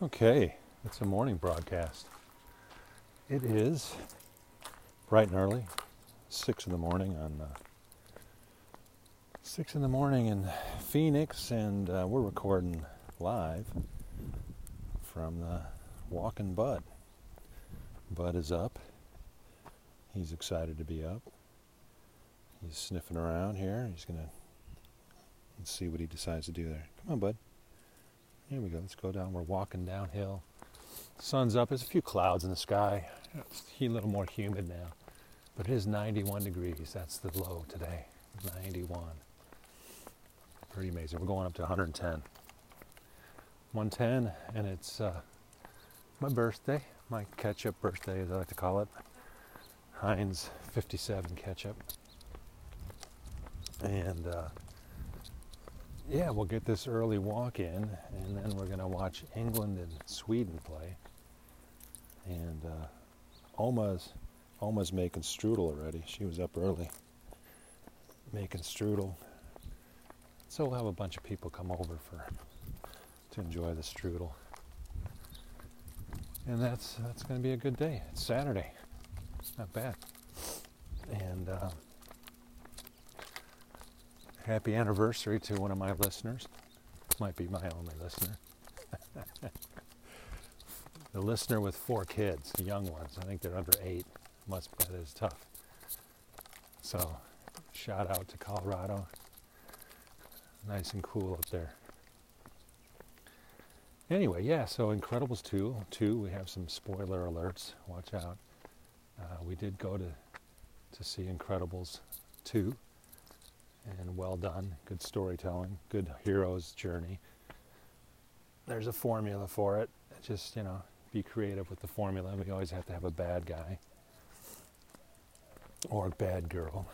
Okay, it's a morning broadcast. It is bright and early, six in the morning on uh, six in the morning in Phoenix, and uh, we're recording live from the Walking Bud. Bud is up. He's excited to be up. He's sniffing around here. He's gonna see what he decides to do there. Come on, Bud. Here we go. Let's go down. We're walking downhill. Sun's up. There's a few clouds in the sky. It's a little more humid now. But it is 91 degrees. That's the low today. 91. Pretty amazing. We're going up to 110. 110, and it's uh, my birthday. My ketchup birthday, as I like to call it. Heinz 57 ketchup. And uh, yeah, we'll get this early walk in, and then we're going to watch England and Sweden play. And uh, Oma's, Oma's making strudel already. She was up early making strudel. So we'll have a bunch of people come over for to enjoy the strudel. And that's that's going to be a good day. It's Saturday. It's not bad. And uh, happy anniversary to one of my listeners. Might be my only listener. the listener with four kids, the young ones. I think they're under eight. Must be that is tough. So, shout out to Colorado. Nice and cool up there. Anyway, yeah. So Incredibles two, two. We have some spoiler alerts. Watch out. Uh, we did go to to see Incredibles two and well done. Good storytelling, good hero's journey. There's a formula for it. Just, you know, be creative with the formula. We always have to have a bad guy or a bad girl.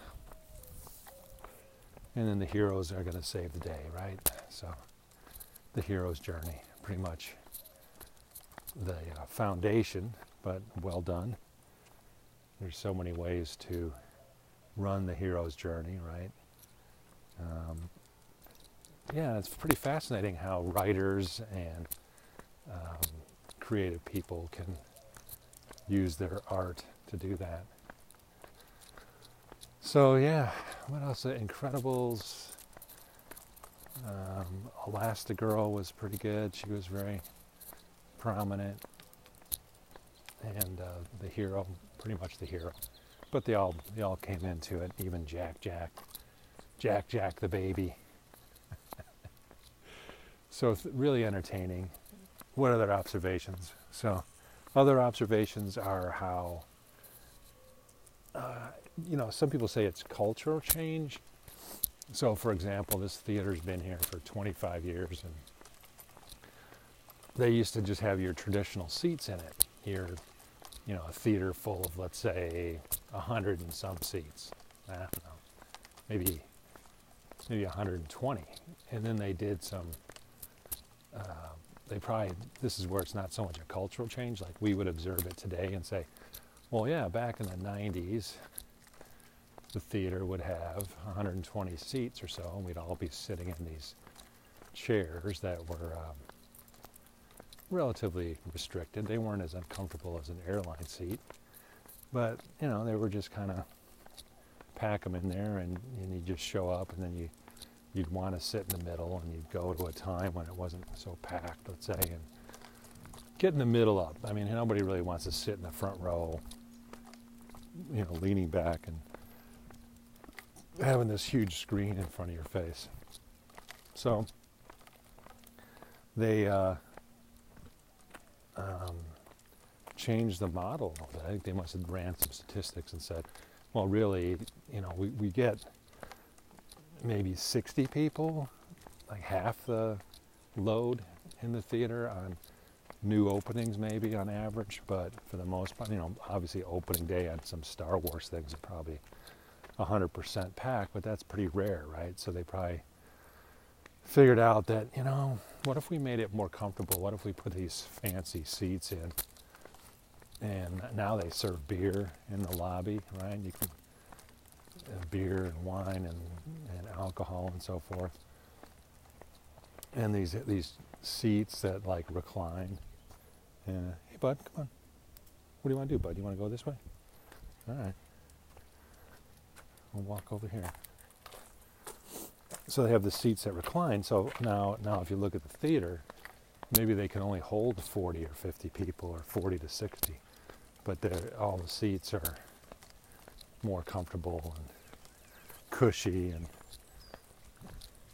And then the heroes are going to save the day, right? So, the hero's journey, pretty much the uh, foundation, but well done. There's so many ways to run the hero's journey, right? Um, yeah, it's pretty fascinating how writers and um, creative people can use their art to do that. So yeah, what else? Incredibles. Um, Elastigirl was pretty good. She was very prominent, and uh, the hero, pretty much the hero. But they all they all came into it. Even Jack Jack Jack Jack the baby. so it's really entertaining. What other observations? So other observations are how uh, you know some people say it's cultural change. So for example, this theater's been here for 25 years and they used to just have your traditional seats in it. Your you know, a theater full of let's say a hundred and some seats. I don't know. Maybe maybe 120. And then they did some, uh, they probably, this is where it's not so much a cultural change, like we would observe it today and say, well, yeah, back in the 90s, the theater would have 120 seats or so, and we'd all be sitting in these chairs that were um, relatively restricted. They weren't as uncomfortable as an airline seat, but you know, they were just kind of pack them in there, and, and you just show up, and then you you'd want to sit in the middle, and you'd go to a time when it wasn't so packed, let's say, and get in the middle up. I mean, nobody really wants to sit in the front row, you know, leaning back and having this huge screen in front of your face. So they uh, um, changed the model. I think they must have ran some statistics and said, well, really, you know, we, we get maybe 60 people, like half the load in the theater on new openings, maybe on average. But for the most part, you know, obviously opening day on some Star Wars things are probably 100% packed, but that's pretty rare, right? So they probably figured out that, you know, what if we made it more comfortable? What if we put these fancy seats in? And now they serve beer in the lobby, right? You can beer and wine and, and alcohol and so forth. And these these seats that like recline, And uh, hey, bud, come on. What do you want to do, bud? You want to go this way? All right. We'll walk over here. So they have the seats that recline. So now, now if you look at the theater, maybe they can only hold 40 or 50 people or 40 to 60, but all the seats are more comfortable and cushy and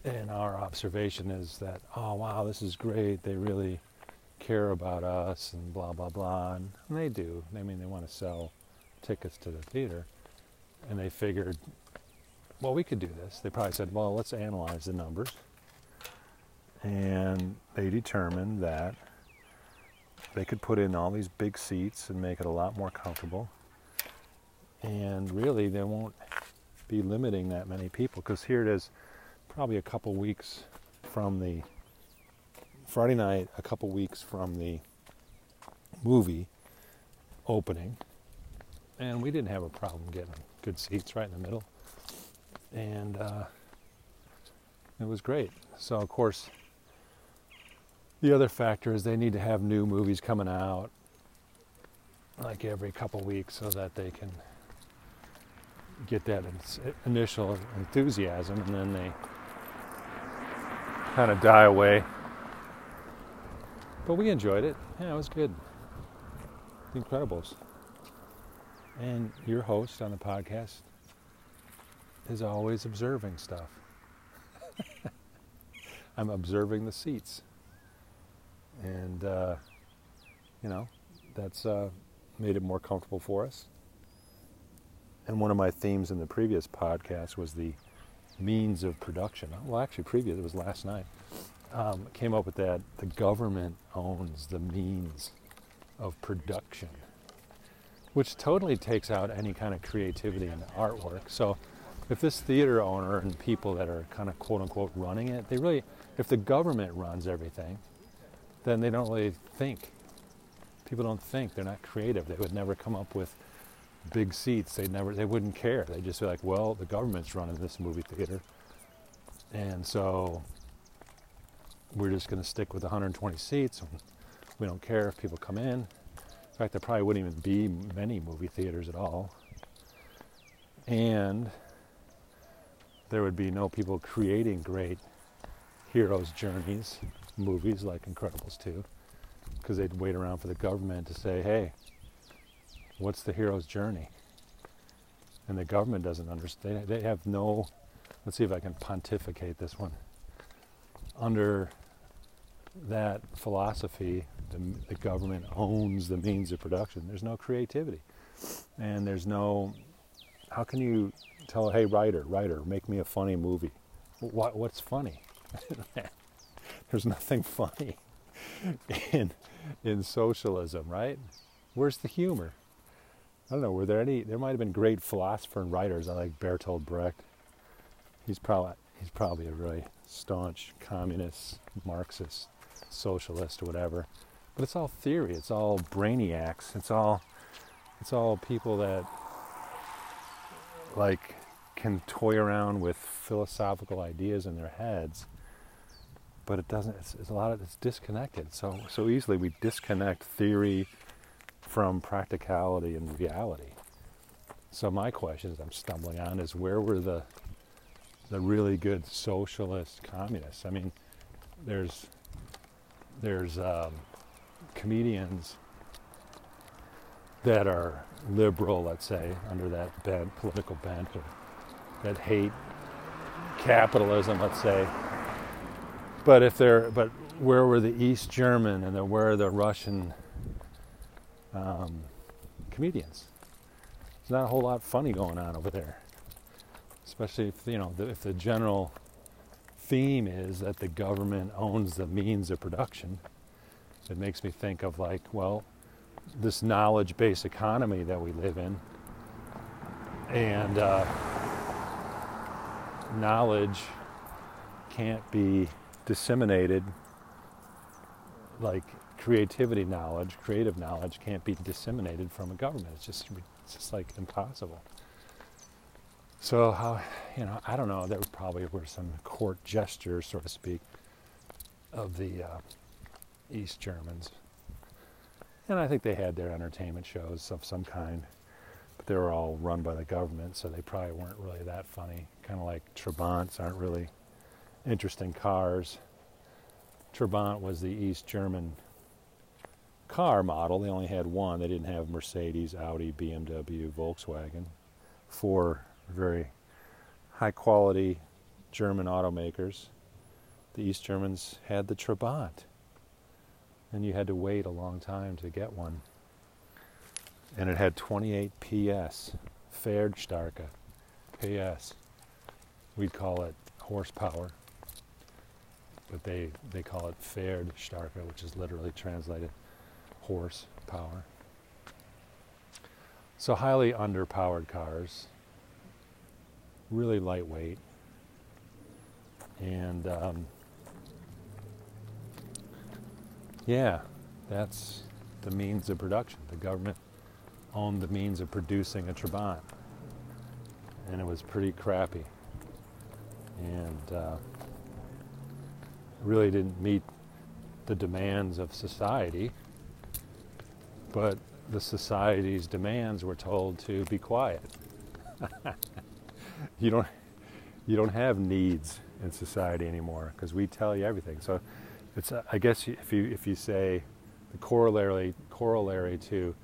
and our observation is that oh wow this is great. They really care about us and blah blah blah. And, they do. I mean they want to sell tickets to the theater. And they figured well we could do this. They probably said well let's analyze the numbers. And they determined that they could put in all these big seats and make it a lot more comfortable. And really they won't be limiting that many people because here it is probably a couple weeks from the Friday night, a couple weeks from the movie opening, and we didn't have a problem getting good seats right in the middle, and uh, it was great. So of course, the other factor is they need to have new movies coming out like every couple weeks so that they can get that initial enthusiasm and then they kind of die away. But we enjoyed it. Yeah, it was good. The Incredibles. And your host on the podcast is always observing stuff. I'm observing the seats. And, uh, you know, that's uh, made it more comfortable for us. And one of my themes in the previous podcast was the means of production. Well, actually, previous, it was last night. Um, came up with that the government owns the means of production, which totally takes out any kind of creativity in the artwork. So, if this theater owner and people that are kind of quote unquote running it, they really, if the government runs everything, then they don't really think. People don't think, they're not creative. They would never come up with big seats, they never they wouldn't care. They'd just be like, well, the government's running this movie theater, and so we're just going to stick with 120 seats. We don't care if people come in. In fact, there probably wouldn't even be many movie theaters at all, and there would be no people creating great heroes' journeys movies like Incredibles 2 because they'd wait around for the government to say, hey, what's the hero's journey? And the government doesn't understand. They have no, let's see if I can pontificate this one. Under that philosophy, the, the government owns the means of production. There's no creativity. And there's no, how can you tell, hey, writer, writer, make me a funny movie? What, what's funny? There's nothing funny in, in socialism, right? Where's the humor? I don't know, were there any, there might have been great philosophers and writers. I like Bertolt Brecht. He's probably, he's probably a really staunch communist, Marxist, socialist, or whatever. But it's all theory. It's all brainiacs. It's all, it's all people that like can toy around with philosophical ideas in their heads but it doesn't it's, it's, a lot of it's disconnected so so easily we disconnect theory from practicality and reality. So my question, as I'm stumbling on, is where were the the really good socialist communists? I mean, there's there's um, comedians that are liberal, let's say, under that bent, political bent, that hate capitalism, let's say. But if they're, but where were the East German and the, where are the Russian um, comedians. There's not a whole lot funny going on over there, especially if you know the, if the general theme is that the government owns the means of production. It makes me think of like, well, this knowledge-based economy that we live in, and uh, knowledge can't be disseminated like creativity knowledge, creative knowledge can't be disseminated from a government. It's just, it's just like impossible. So how, you know, I don't know. There probably were some court gestures, so to speak, of the uh, East Germans. And I think they had their entertainment shows of some kind, but they were all run by the government, so they probably weren't really that funny. Kind of like Trabants aren't really interesting cars. Trabant was the East German car model. They only had one. They didn't have Mercedes, Audi, BMW, Volkswagen. Four very high quality German automakers. The East Germans had the Trabant. And you had to wait a long time to get one. And it had 28 PS, Pferdstarke, PS. We'd call it horsepower but they, they call it Pferdstarke, which is literally translated horse power. So highly underpowered cars, really lightweight, and um, yeah, that's the means of production. The government owned the means of producing a Trabant, and it was pretty crappy. And uh, really didn't meet the demands of society, but the society's demands were told to be quiet. you don't you don't have needs in society anymore because we tell you everything. So it's I guess if you if you say the corollary corollary to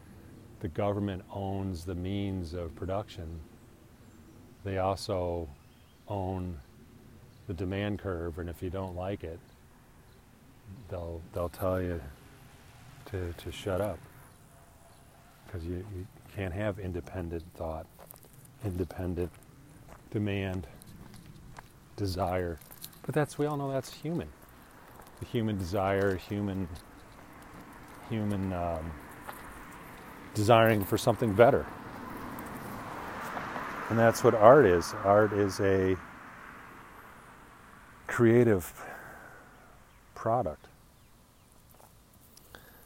the government owns the means of production, they also own the demand curve, and if you don't like it, they'll they'll tell you to to shut up because you, you can't have independent thought, independent demand, desire. But that's we all know that's human. The human desire, human human um, desiring for something better. And that's what art is. Art is a creative product.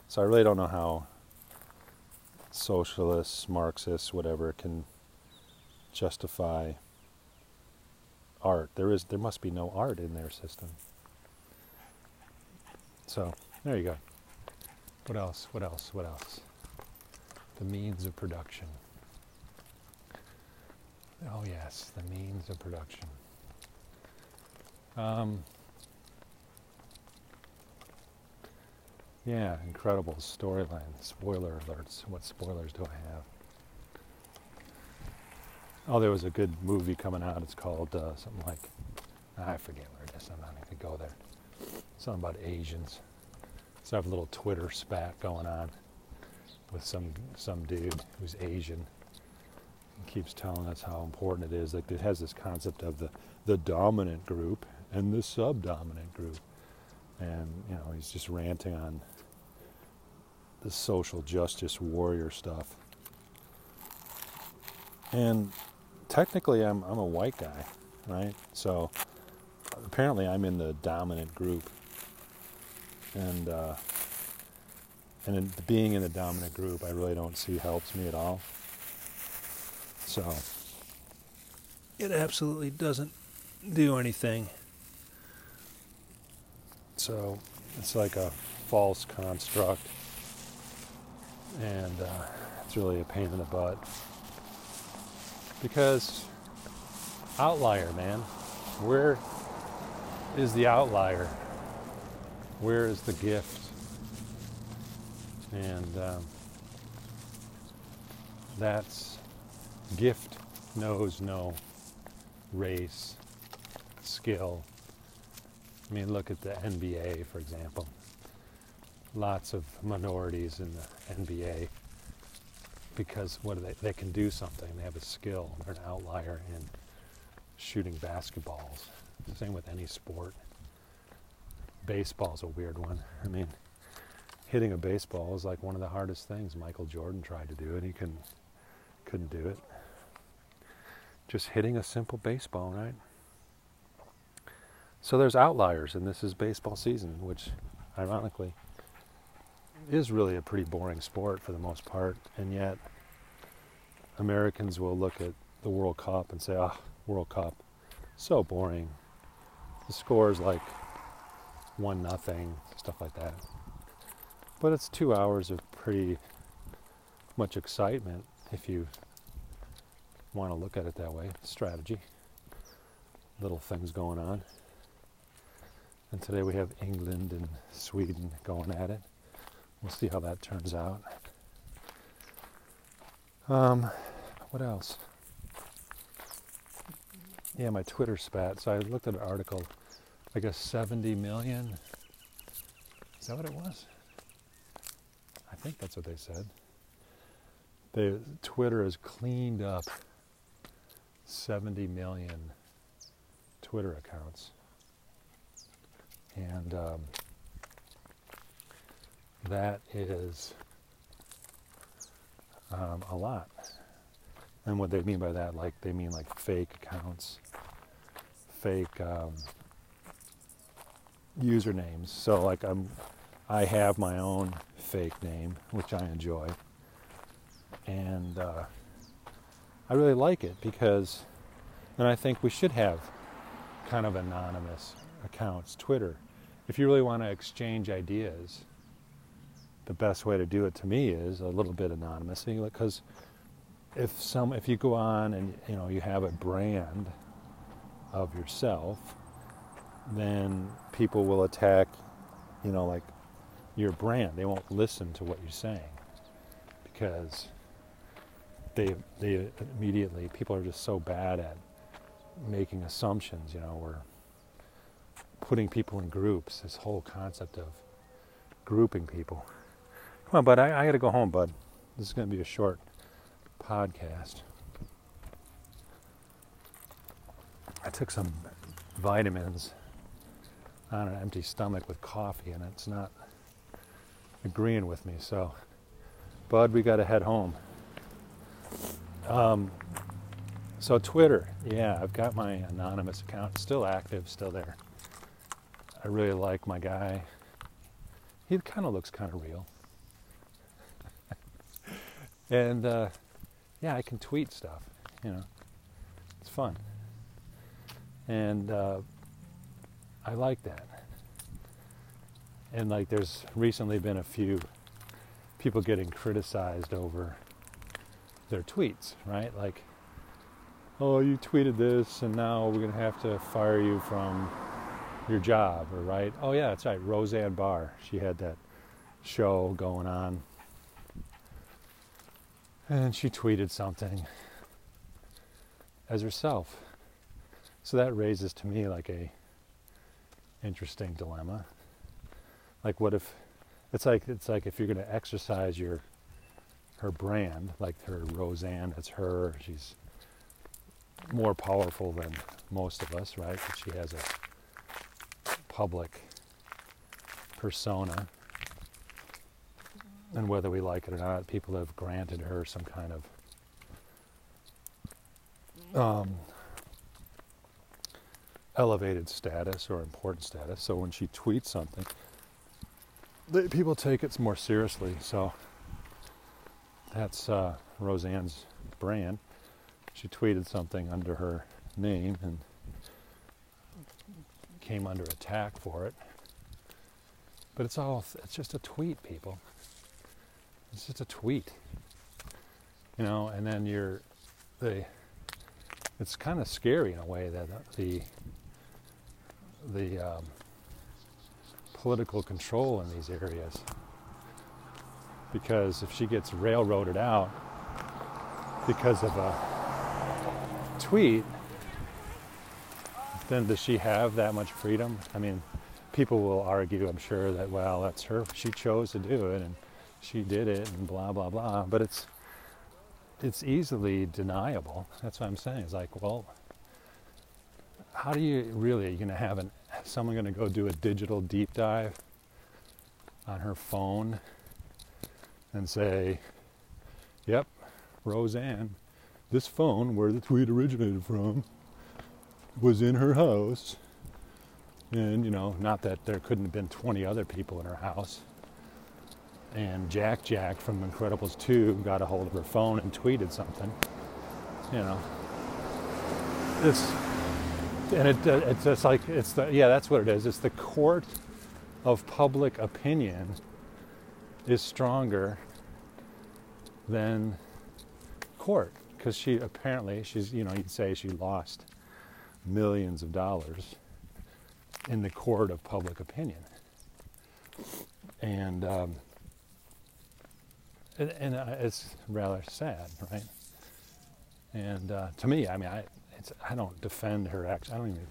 So I really don't know how socialists, Marxists, whatever, can justify art. There is, there must be no art in their system. So there you go. What else? What else? What else? The means of production. Oh yes, the means of production. Um, Yeah, incredible storyline. Spoiler alerts. What spoilers do I have? Oh, there was a good movie coming out. It's called uh, something like, I forget where it is. I'm not going to go there. Something about Asians. So I have a little Twitter spat going on with some some dude who's Asian. He keeps telling us how important it is. Like it has this concept of the the dominant group and the subdominant group and you know he's just ranting on the social justice warrior stuff. And technically, I'm I'm a white guy, right? So apparently, I'm in the dominant group, and uh, and in being in the dominant group, I really don't see helps me at all. So it absolutely doesn't do anything. So it's like a false construct, and uh, it's really a pain in the butt. Because outlier, man, where is the outlier? Where is the gift? And um, that's gift knows no race, skill, I mean, look at the NBA, for example. Lots of minorities in the NBA because what they, they can do something. They have a skill. They're an outlier in shooting basketballs. Same with any sport. Baseball's a weird one. I mean, hitting a baseball is like one of the hardest things. Michael Jordan tried to do it. He couldn't couldn't do it. Just hitting a simple baseball, right? So there's outliers, and this is baseball season, which ironically is really a pretty boring sport for the most part, and yet Americans will look at the World Cup and say, ah, oh, World Cup, so boring. The score is like one nothing, stuff like that. But it's two hours of pretty much excitement if you want to look at it that way. Strategy. Little things going on. And today we have England and Sweden going at it. We'll see how that turns out. Um, what else? Yeah, my Twitter spat. So I looked at an article. I guess 70 million. Is that what it was? I think that's what they said. They, Twitter has cleaned up 70 million Twitter accounts. And um, that is um, a lot. And what they mean by that, like they mean like fake accounts, fake um, usernames. So like I'm, I have my own fake name, which I enjoy, and uh, I really like it because, and I think we should have kind of anonymous accounts. Twitter, if you really want to exchange ideas, the best way to do it to me is a little bit anonymous because if some if you go on and you know you have a brand of yourself then people will attack you know like your brand they won't listen to what you're saying because they they immediately people are just so bad at making assumptions you know or putting people in groups this whole concept of grouping people Come on, bud. I, I got to go home, bud. This is going to be a short podcast. I took some vitamins on an empty stomach with coffee, and it's not agreeing with me. So, bud, we got to head home. Um, so Twitter, yeah, I've got my anonymous account still active, still there. I really like my guy. He kind of looks kind of real. And uh, yeah, I can tweet stuff, you know, it's fun. And uh, I like that. And like, there's recently been a few people getting criticized over their tweets, right? Like, oh, you tweeted this, and now we're going to have to fire you from your job, or right? Oh, yeah, that's right. Roseanne Barr, she had that show going on and she tweeted something as herself. So that raises to me like a interesting dilemma. Like what if it's like it's like if you're going to exercise your her brand, like her Roseanne, it's her, she's more powerful than most of us, right? But she has a public persona and whether we like it or not, people have granted her some kind of um, elevated status or important status. So when she tweets something, people take it more seriously. So that's uh, Roseanne's brand. She tweeted something under her name and came under attack for it. But it's all, it's just a tweet, people. It's just a tweet, you know, and then you're the. It's kind of scary in a way that the the um, political control in these areas, because if she gets railroaded out because of a tweet, then does she have that much freedom? I mean, people will argue, I'm sure, that well, that's her. She chose to do it, and she did it and blah blah blah but it's it's easily deniable that's what i'm saying it's like well how do you really are you going to have an someone going to go do a digital deep dive on her phone and say yep roseanne this phone where the tweet originated from was in her house and you know not that there couldn't have been 20 other people in her house and Jack Jack from Incredibles 2 got a hold of her phone and tweeted something. You know, it's and it uh, it's just like it's the yeah that's what it is. It's the court of public opinion is stronger than court because she apparently she's you know you'd say she lost millions of dollars in the court of public opinion. And um, and, uh, it's rather sad right? And uh, to me i mean i i don't defend her action i don't even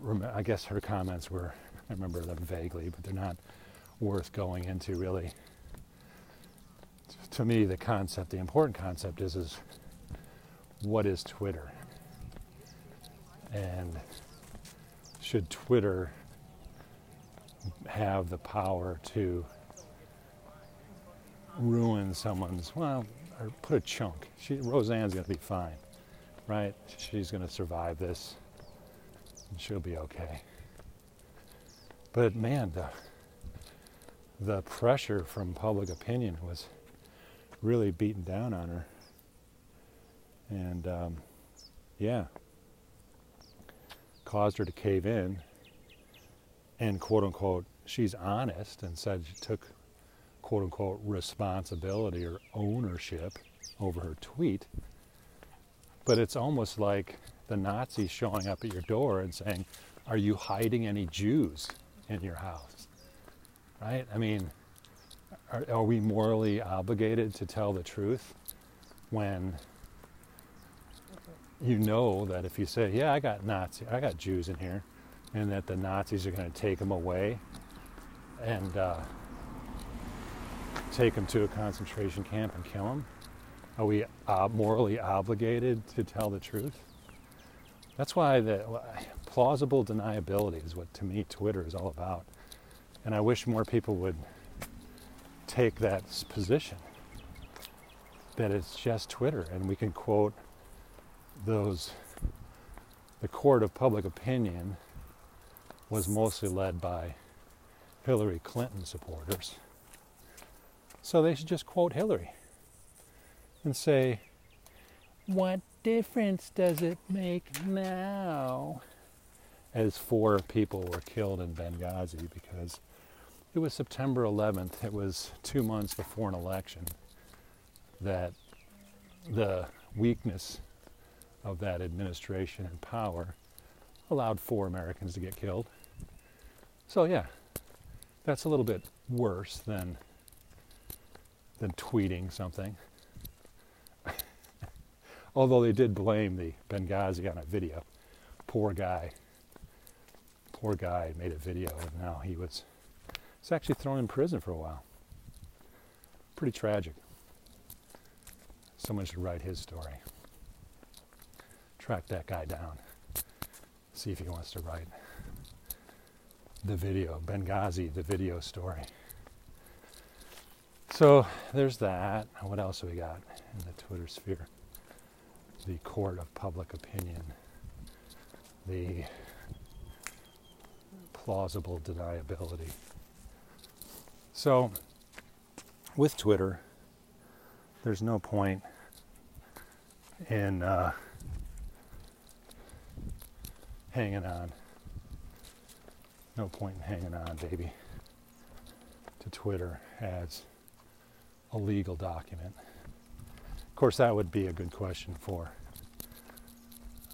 remember i guess her comments were i remember them vaguely but they're not worth going into really. To me the concept the important concept is is what is twitter and should twitter have the power to ruin someone's well or put a chunk she roseanne's going to be fine right? She's going to survive this and she'll be okay. But man the the pressure from public opinion was really beaten down on her. And um, yeah, caused her to cave in. And quote unquote, she's honest and said she took quote unquote responsibility or ownership over her tweet. But it's almost like the Nazis showing up at your door and saying, Are you hiding any Jews in your house? right? I mean, are, are, we morally obligated to tell the truth when you know that if you say, "Yeah, I got Nazi, I got Jews in here," and that the Nazis are going to take them away and uh, take them to a concentration camp and kill them? Are we uh, morally obligated to tell the truth? That's why the plausible deniability is what to me Twitter is all about. And I wish more people would take that position that it's just Twitter and we can quote those. The court of public opinion was mostly led by Hillary Clinton supporters. So they should just quote Hillary and say, What difference does it make now? As four people were killed in Benghazi because it was September 11th. It was two months before an election that the weakness of that administration and power allowed four Americans to get killed. So yeah, that's a little bit worse than than tweeting something. Although they did blame the Benghazi on a video. Poor guy. Poor guy made a video and now he was was actually thrown in prison for a while. Pretty tragic. Someone should write his story. Track that guy down. See if he wants to write the video, Benghazi, the video story. So there's that. What else have we got in the Twitter sphere? The court of public opinion, the plausible deniability. So, with Twitter, there's no point in uh, hanging on. No point in hanging on, baby, to Twitter as a legal document. Of course, that would be a good question for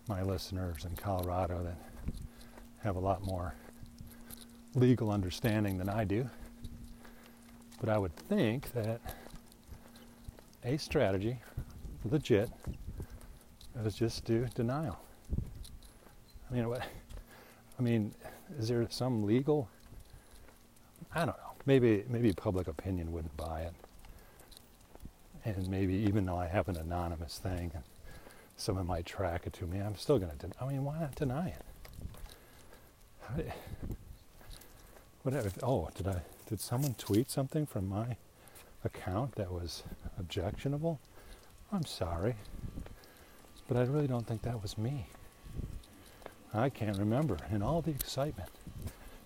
my listeners in Colorado that have a lot more legal understanding than I do. But I would think that a strategy, legit, is just do denial. I mean, what? I mean, is there some legal? I don't know. Maybe maybe public opinion wouldn't buy it, and maybe even though I have an anonymous thing, someone might track it to me. I'm still going to. Den- I mean, why not deny it? Whatever. Oh, did I? Did someone tweet something from my account that was objectionable? I'm sorry. But I really don't think that was me. I can't remember. In all the excitement,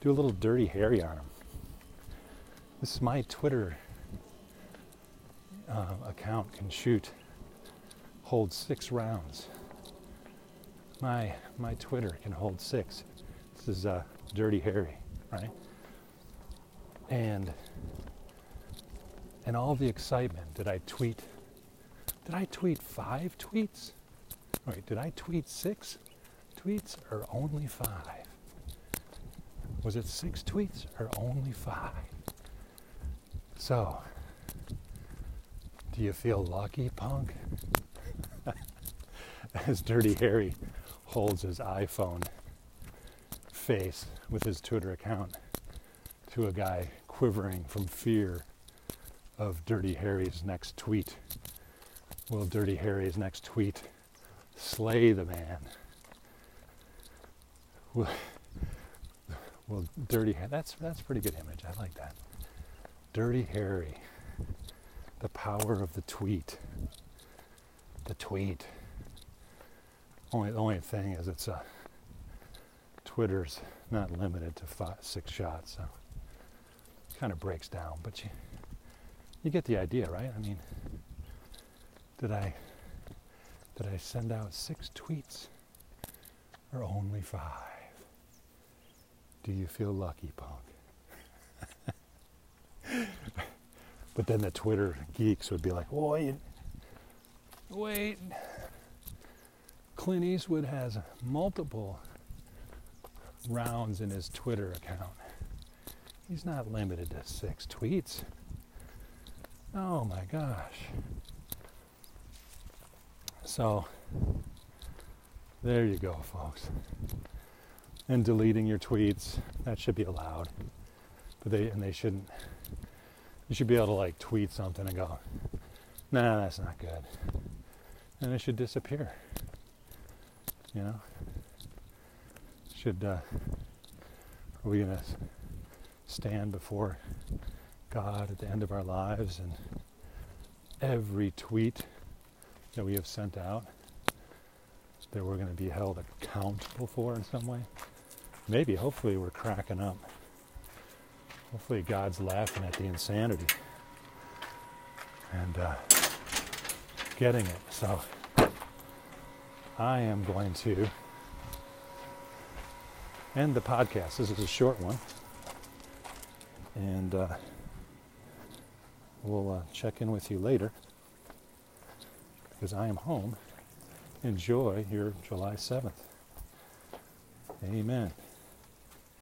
do a little dirty Harry on him. This is my Twitter uh, account can shoot, hold six rounds. My my Twitter can hold six. This is uh, Dirty Harry, right? And and all the excitement. Did I tweet? Did I tweet five tweets? Wait, did I tweet six tweets or only five? Was it six tweets or only five? So, do you feel lucky, punk? As Dirty Harry holds his iPhone face with his Twitter account to a guy quivering from fear of Dirty Harry's next tweet. Will Dirty Harry's next tweet slay the man? Will Dirty that's that's a pretty good image. I like that. Dirty Harry. The power of the tweet. The tweet. Only the only thing is it's a uh, Twitter's not limited to five, six shots, so it kind of breaks down. But you you get the idea, right? I mean, did I did I send out six tweets or only five? Do you feel lucky, punk? but then the Twitter geeks would be like, wait, wait. Clint Eastwood has multiple rounds in his Twitter account. He's not limited to six tweets. Oh my gosh. So, there you go, folks. And deleting your tweets, that should be allowed. But they, and they shouldn't, you should be able to like tweet something and go, nah, that's not good. And it should disappear. You know? Should, uh, are we to stand before God at the end of our lives and every tweet that we have sent out that we're going to be held accountable for in some way? Maybe, hopefully, we're cracking up. Hopefully, God's laughing at the insanity and uh, getting it. So, I am going to end the podcast. This is a short one. And uh, we'll uh, check in with you later because I am home. Enjoy your July 7th. Amen.